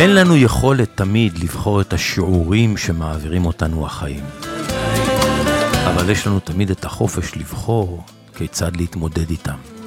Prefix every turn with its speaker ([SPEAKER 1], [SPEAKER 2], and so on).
[SPEAKER 1] אין לנו יכולת תמיד לבחור את השיעורים שמעבירים אותנו החיים. אבל יש לנו תמיד את החופש לבחור כיצד להתמודד איתם.